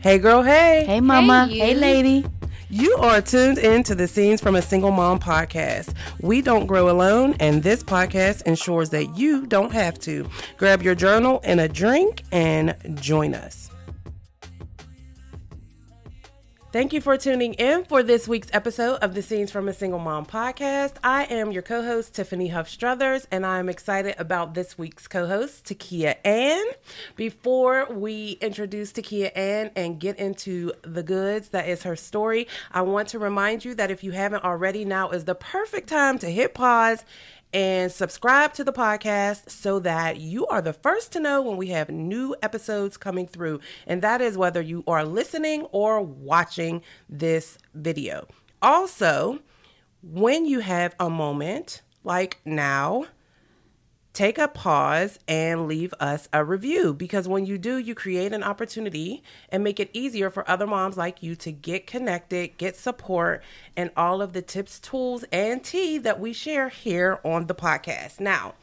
Hey, girl, hey. Hey, mama. Hey. Hey, lady. You are tuned in to the Scenes from a Single Mom podcast. We don't grow alone, and this podcast ensures that you don't have to. Grab your journal and a drink and join us. Thank you for tuning in for this week's episode of the Scenes from a Single Mom podcast. I am your co host, Tiffany Huff Struthers, and I'm excited about this week's co host, Takia Ann. Before we introduce Takia Ann and get into the goods that is her story, I want to remind you that if you haven't already, now is the perfect time to hit pause and subscribe to the podcast so that you are the first to know when we have new episodes coming through. And that is whether you are listening or watching this video. Also, when you have a moment like now, take a pause and leave us a review because when you do, you create an opportunity and make it easier for other moms like you to get connected, get support, and all of the tips, tools, and tea that we share here on the podcast. Now,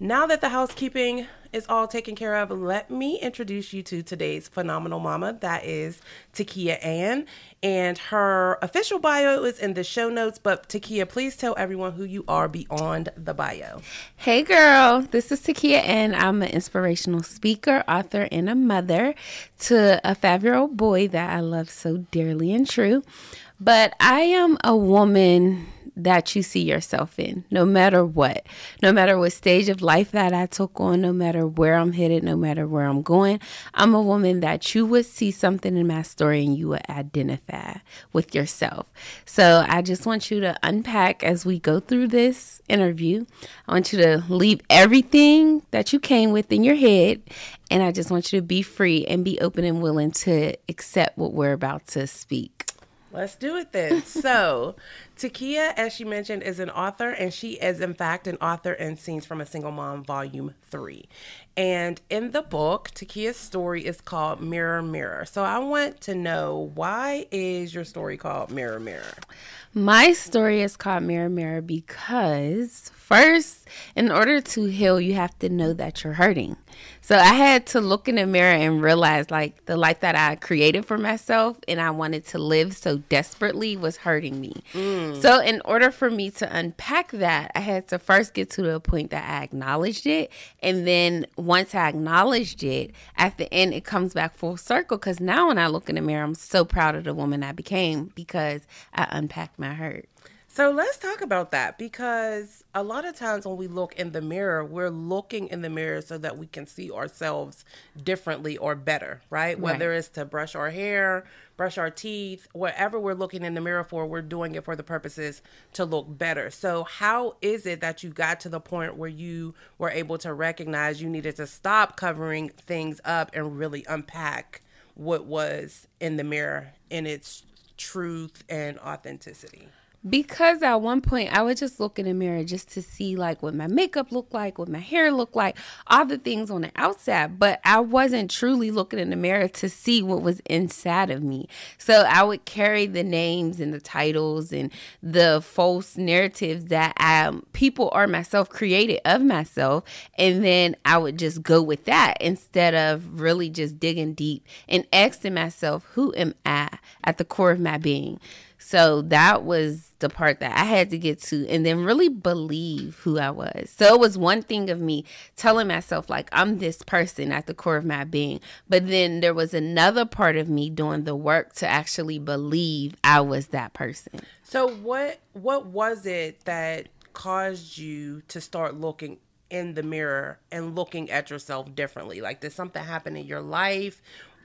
now that the housekeeping is all taken care of, let me introduce you to today's phenomenal mama. That is Takia Ann. And her official bio is in the show notes. But Takia, please tell everyone who you are beyond the bio. Hey, girl. This is Takia, and I'm an inspirational speaker, author, and a mother to a five year old boy that I love so dearly and true. But I am a woman that you see yourself in, no matter what, no matter what stage of life that I took on, no matter where I'm headed, no matter where I'm going. I'm a woman that you would see something in my story and you would identify with yourself. So I just want you to unpack as we go through this interview. I want you to leave everything that you came with in your head. And I just want you to be free and be open and willing to accept what we're about to speak. Let's do it then. so, Takia, as she mentioned, is an author, and she is, in fact, an author in Scenes from a Single Mom, Volume 3. And in the book, Takia's story is called Mirror Mirror. So, I want to know why is your story called Mirror Mirror? My story is called Mirror Mirror because, first, in order to heal, you have to know that you're hurting. So I had to look in the mirror and realize like the life that I created for myself and I wanted to live so desperately was hurting me. Mm. So, mm. in order for me to unpack that, I had to first get to the point that I acknowledged it. And then once I acknowledged it, at the end, it comes back full circle because now when I look in the mirror, I'm so proud of the woman I became because I unpacked my hurt. So let's talk about that because a lot of times when we look in the mirror, we're looking in the mirror so that we can see ourselves differently or better, right? right? Whether it's to brush our hair, brush our teeth, whatever we're looking in the mirror for, we're doing it for the purposes to look better. So, how is it that you got to the point where you were able to recognize you needed to stop covering things up and really unpack what was in the mirror in its truth and authenticity? Because at one point I would just look in the mirror just to see like what my makeup looked like, what my hair looked like, all the things on the outside, but I wasn't truly looking in the mirror to see what was inside of me. So I would carry the names and the titles and the false narratives that um, people or myself created of myself, and then I would just go with that instead of really just digging deep and asking myself, who am I at the core of my being? So that was the part that I had to get to and then really believe who I was. So it was one thing of me telling myself, like, I'm this person at the core of my being. But then there was another part of me doing the work to actually believe I was that person. So what what was it that caused you to start looking in the mirror and looking at yourself differently? Like did something happen in your life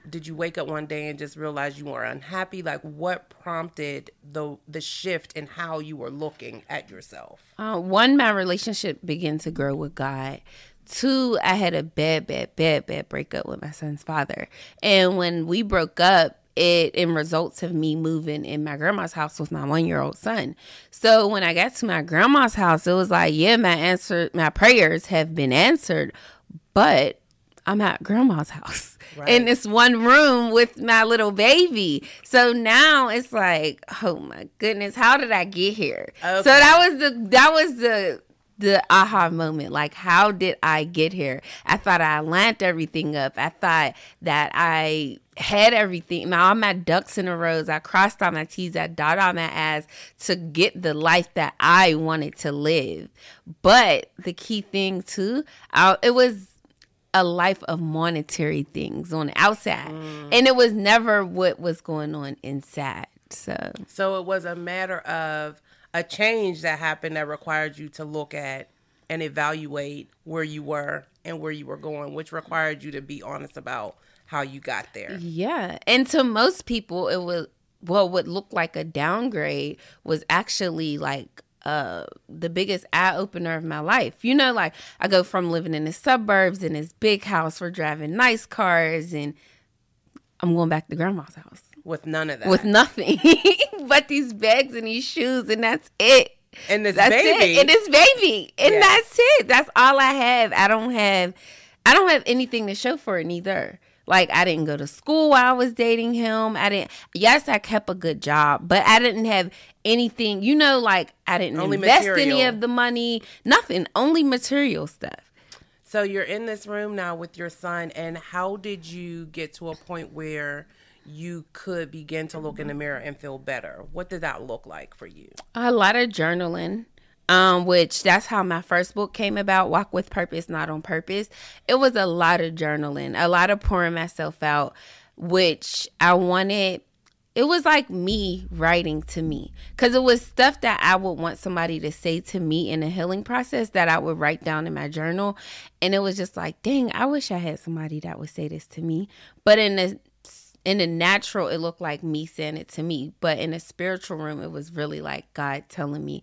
did you wake up one day and just realize you were unhappy? Like what prompted the the shift in how you were looking at yourself? Uh, one my relationship began to grow with god. Two i had a bad bad bad bad breakup with my son's father. And when we broke up it in results of me moving in my grandma's house with my one year old son. So when I got to my grandma's house, it was like, yeah, my answer, my prayers have been answered, but I'm at grandma's house right. in this one room with my little baby. So now it's like, oh my goodness, how did I get here? Okay. So that was the that was the the aha moment. Like, how did I get here? I thought I lined everything up. I thought that I had everything. Now all my ducks in a row. I crossed all my T's, I dotted all my I's to get the life that I wanted to live. But the key thing too, I, it was a life of monetary things on the outside. Mm. And it was never what was going on inside. So So it was a matter of a change that happened that required you to look at and evaluate where you were and where you were going, which required you to be honest about how you got there. Yeah. And to most people, it was well, what would look like a downgrade was actually like uh the biggest eye opener of my life. You know, like I go from living in the suburbs in this big house, we're driving nice cars, and I'm going back to grandma's house with none of that, with nothing but these bags and these shoes, and that's it. And this that's baby, it. and this baby, and yeah. that's it. That's all I have. I don't have, I don't have anything to show for it neither. Like I didn't go to school while I was dating him. I didn't. Yes, I kept a good job, but I didn't have anything. You know, like I didn't only invest material. any of the money. Nothing. Only material stuff. So you're in this room now with your son, and how did you get to a point where? you could begin to look in the mirror and feel better. What did that look like for you? A lot of journaling um, which that's how my first book came about walk with purpose not on purpose. It was a lot of journaling a lot of pouring myself out which i wanted it was like me writing to me. Because it was stuff that i would want somebody to say to me in a healing process that i would write down in my journal. And it was just like dang i wish i had somebody that would say this to me. But in the in the natural it looked like me saying it to me. But in a spiritual room it was really like god telling me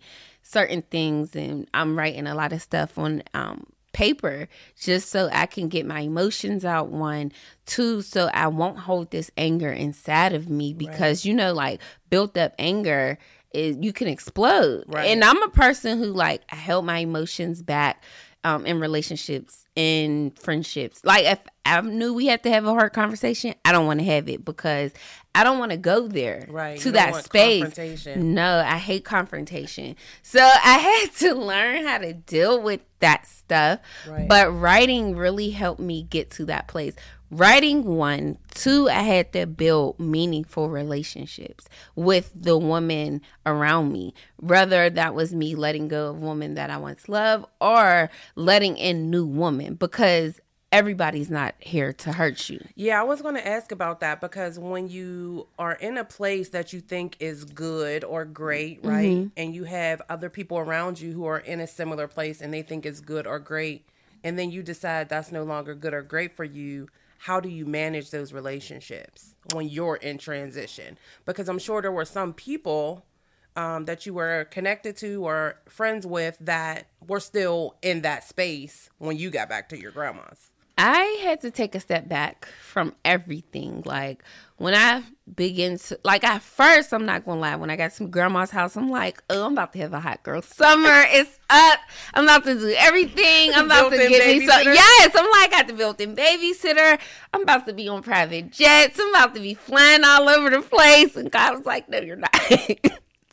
certain things and I'm writing a lot of stuff on um, paper just so I can get my emotions out one two so I won't hold this anger inside of me because right. you know like built up anger is you can explode right. and I'm a person who like I held my emotions back um, in relationships in friendships like if I knew we had to have a hard conversation I don't want to have it because I don't want to go there right. to that space. No, I hate confrontation. So I had to learn how to deal with that stuff. Right. But writing really helped me get to that place. Writing one, two, I had to build meaningful relationships with the woman around me. Whether that was me letting go of woman that I once loved or letting in new woman because everybody's not here to hurt you. Yeah, I was going to ask about that because when you are in a place that you think is good or great, right? Mm-hmm. And you have other people around you who are in a similar place and they think it's good or great, and then you decide that's no longer good or great for you, how do you manage those relationships when you're in transition? Because I'm sure there were some people um, that you were connected to or friends with that were still in that space when you got back to your grandma's. I had to take a step back from everything. Like when I begin to like at first, I'm not gonna lie, when I got to grandma's house, I'm like, oh, I'm about to have a hot girl summer. it's up. I'm about to do everything. I'm about to get me so yes. I'm like, I got the built-in babysitter. I'm about to be on private jets. I'm about to be flying all over the place. And God was like, no, you're not.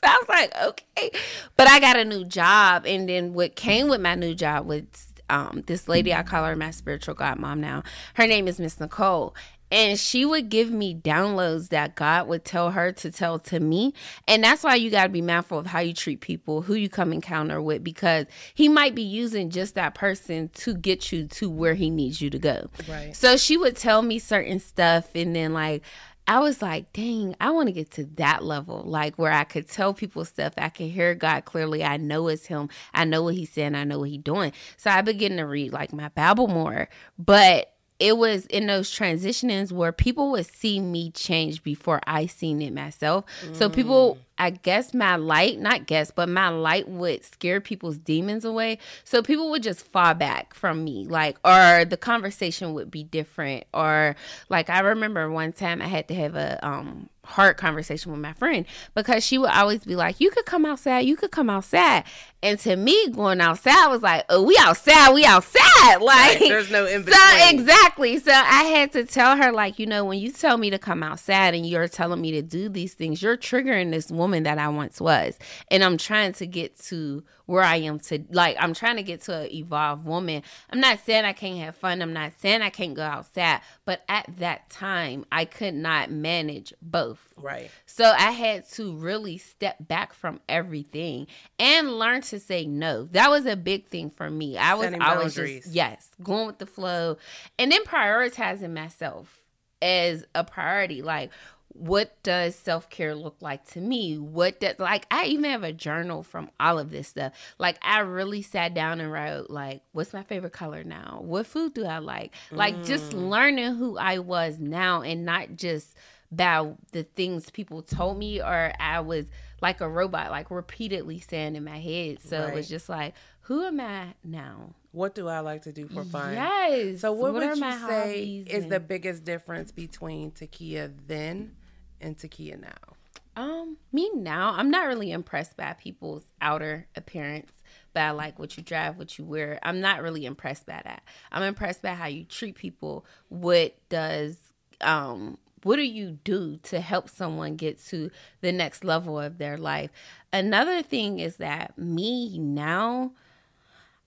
I was like, okay. But I got a new job. And then what came with my new job was um, this lady, I call her my spiritual godmom now. Her name is Miss Nicole. And she would give me downloads that God would tell her to tell to me. And that's why you got to be mindful of how you treat people, who you come encounter with, because he might be using just that person to get you to where he needs you to go. Right. So she would tell me certain stuff. And then, like, I was like, dang, I want to get to that level, like where I could tell people stuff. I can hear God clearly. I know it's Him. I know what He's saying. I know what He's doing. So I began to read like my Bible more. But it was in those transitionings where people would see me change before I seen it myself. Mm. So people, mm. I guess my light, not guess, but my light would scare people's demons away. So people would just fall back from me, like, or the conversation would be different. Or like I remember one time I had to have a um hard conversation with my friend because she would always be like, You could come outside, you could come outside. And to me, going outside was like, Oh, we outside, we outside. Like right, there's no in between. So exactly. So I had to tell her, like, you know, when you tell me to come outside and you're telling me to do these things, you're triggering this woman that I once was. And I'm trying to get to where I am to like I'm trying to get to an evolved woman. I'm not saying I can't have fun. I'm not saying I can't go outside, but at that time I could not manage both. Right. So I had to really step back from everything and learn to say no. That was a big thing for me. I was Setting I boundaries. just yes, going with the flow and then prioritizing myself as a priority like what does self-care look like to me what does like i even have a journal from all of this stuff like i really sat down and wrote like what's my favorite color now what food do i like like just Mm. learning who i was now and not just about the things people told me or i was like a robot like repeatedly saying in my head so it was just like who am i now What do I like to do for fun? yes So what, would you say is and- the biggest difference between Takia then and Takia now? Um, me now, I'm not really impressed by people's outer appearance, by like what you drive, what you wear. I'm not really impressed by that. I'm impressed by how you treat people. What does um what do you do to help someone get to the next level of their life? Another thing is that me now,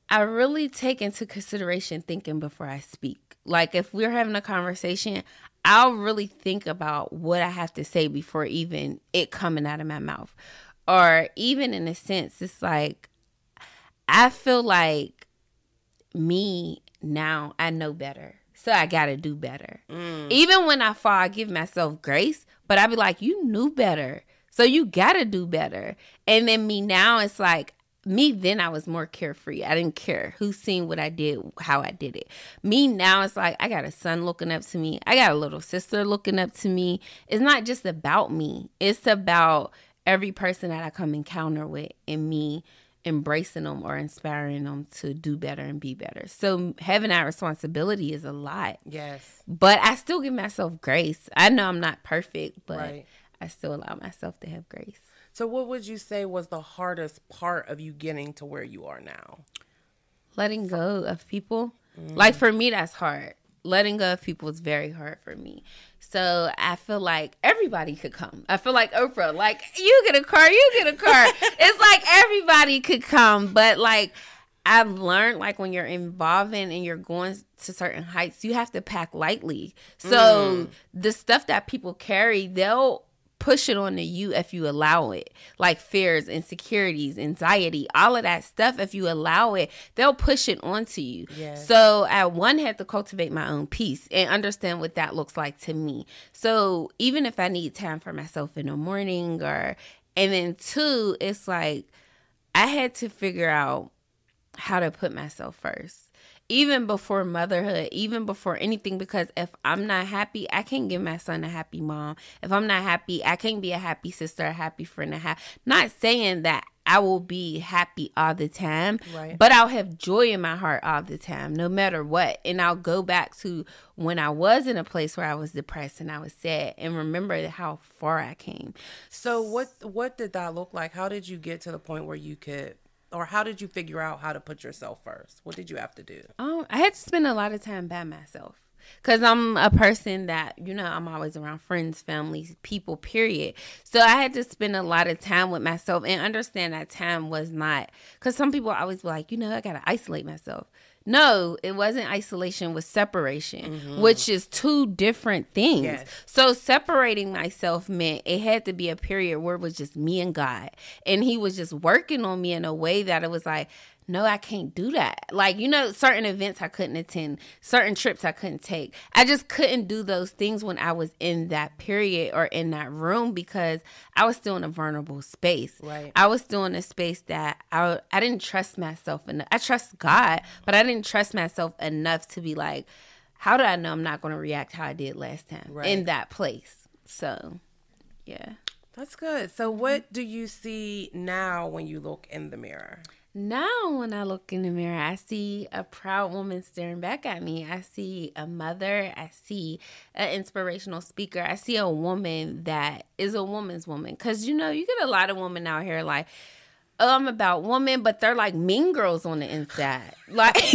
I really take into consideration thinking before I speak. Like if we're having a conversation, I'll really think about what I have to say before even it coming out of my mouth. Or even in a sense, it's like I feel like me now, I know better. So I got to do better. Mm. Even when I fall, I give myself grace, but I be like, you knew better. So you got to do better. And then me now, it's like, me then I was more carefree. I didn't care who seen what I did, how I did it. Me now it's like I got a son looking up to me. I got a little sister looking up to me. It's not just about me. It's about every person that I come encounter with and me embracing them or inspiring them to do better and be better. So having that responsibility is a lot. Yes. But I still give myself grace. I know I'm not perfect, but Right. I still allow myself to have grace. So what would you say was the hardest part of you getting to where you are now? letting go of people mm. like for me that's hard letting go of people is very hard for me so i feel like everybody could come. I feel like oprah like you get a car you get a car. It's like everybody could come but like i've learned like when you're involving and you're going to certain heights you have to pack lightly. So mm. the stuff that people carry they'll push it onto you if you allow it. Like fears, insecurities, anxiety, all of that stuff. If you allow it, they'll push it onto you. Yes. So I one had to cultivate my own peace and understand what that looks like to me. So even if I need time for myself in the morning or and then two, it's like I had to figure out how to put myself first. Even before motherhood, even before anything, because if I'm not happy, I can't give my son a happy mom. If I'm not happy, I can't be a happy sister, a happy friend, a ha- not saying that I will be happy all the time, Right. but I'll have joy in my heart all the time, no matter what. And I'll go back to when I was in a place where I was depressed and I was sad and remember how far I came. So what what did that look like? How did you get to the point where you could or how did you figure out how to put yourself first? What did you have to do? Um, I had to spend a lot of time by myself because I'm a person that you know I'm always around friends, families, people. Period. So I had to spend a lot of time with myself and understand that time was not because some people always be like, you know, I gotta isolate myself. No, it wasn't isolation, it was separation, mm-hmm. which is two different things. Yes. So separating myself meant it had to be a period where it was just me and God. And he was just working on me in a way that it was like, no, I can't do that. Like, you know, certain events I couldn't attend, certain trips I couldn't take. I just couldn't do those things when I was in that period or in that room because I was still in a vulnerable space. Right. I was still in a space that I I didn't trust myself enough. I trust God, but I didn't trust myself enough to be like, how do I know I'm not going to react how I did last time Right. in that place? So, yeah. That's good. So what do you see now when you look in the mirror? Now, when I look in the mirror, I see a proud woman staring back at me. I see a mother. I see an inspirational speaker. I see a woman that is a woman's woman. Because, you know, you get a lot of women out here like, I'm about women, but they're like mean girls on the inside. Like,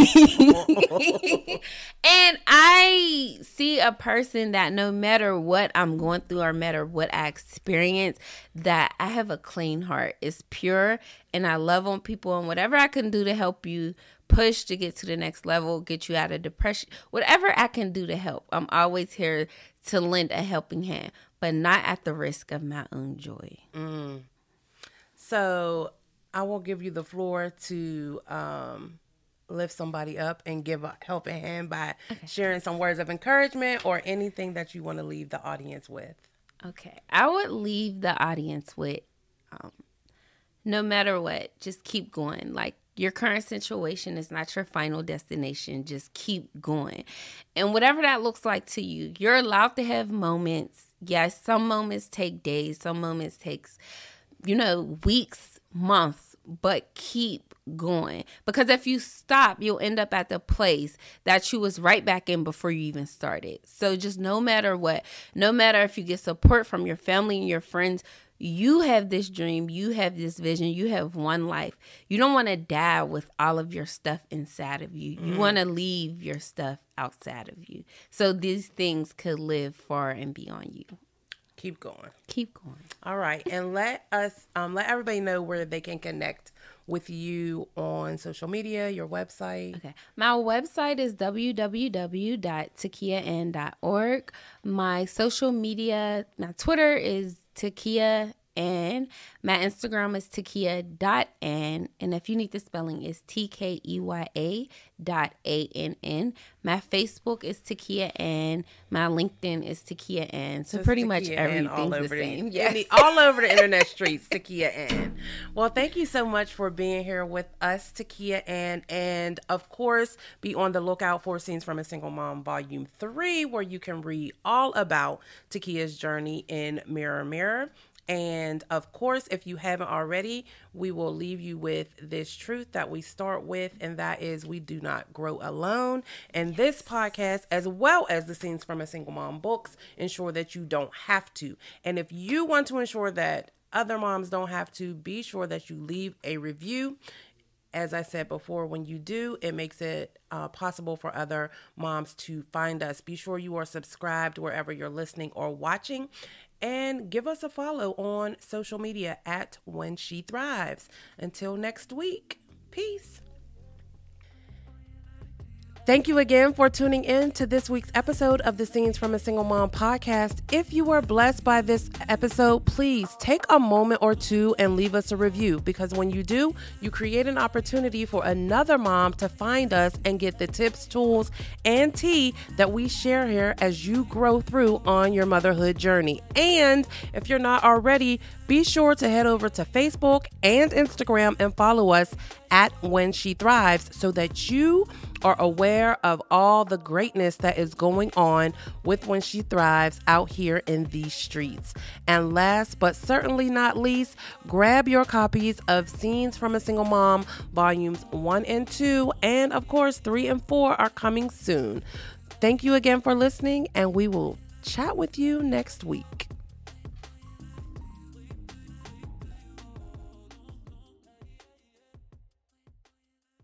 and I see a person that no matter what I'm going through or matter what I experience, that I have a clean heart. It's pure and I love on people and whatever I can do to help you push to get to the next level, get you out of depression, whatever I can do to help. I'm always here to lend a helping hand, but not at the risk of my own joy. Mm. So I will give you the floor to um, lift somebody up and give a helping hand by okay. sharing some words of encouragement or anything that you want to leave the audience with. Okay. I would leave the audience with um, no matter what, just keep going. Like your current situation is not your final destination. Just keep going. And whatever that looks like to you, you're allowed to have moments. Yes, some moments take days, some moments takes, you know, weeks, months, but keep going. Because if you stop, you'll end up at the place that you was right back in before you even started. So just no matter what, no matter if you get support from your family and your friends, you have this dream, you have this vision, you have one life. You don't want to die with all of your stuff inside of you. You mm. want to leave your stuff outside of you. So these things could live far and beyond you. Keep going. Keep going. All right. And let us um let everybody know where they can connect with you on social media, your website? Okay. My website is www.takian.org. My social media, my Twitter is Takia and my Instagram is takia.n. And if you need the spelling, it's T K E Y A dot A N N. My Facebook is Takia N. My LinkedIn is Takia N. So, pretty Takia much everything's the same. The, yes. all over the internet streets, Takia N. Well, thank you so much for being here with us, Takia N. And of course, be on the lookout for Scenes from a Single Mom Volume 3, where you can read all about Takia's journey in Mirror Mirror. And of course, if you haven't already, we will leave you with this truth that we start with, and that is we do not grow alone. And this podcast, as well as the Scenes from a Single Mom books, ensure that you don't have to. And if you want to ensure that other moms don't have to, be sure that you leave a review as I said before, when you do, it makes it uh, possible for other moms to find us. Be sure you are subscribed wherever you're listening or watching and give us a follow on social media at When She Thrives. Until next week, peace. Thank you again for tuning in to this week's episode of the Scenes from a Single Mom podcast. If you were blessed by this episode, please take a moment or two and leave us a review because when you do, you create an opportunity for another mom to find us and get the tips, tools, and tea that we share here as you grow through on your motherhood journey. And if you're not already, be sure to head over to Facebook and Instagram and follow us at When She Thrives so that you are aware of all the greatness that is going on with When She Thrives out here in these streets. And last but certainly not least, grab your copies of Scenes from a Single Mom, volumes one and two, and of course, three and four are coming soon. Thank you again for listening, and we will chat with you next week.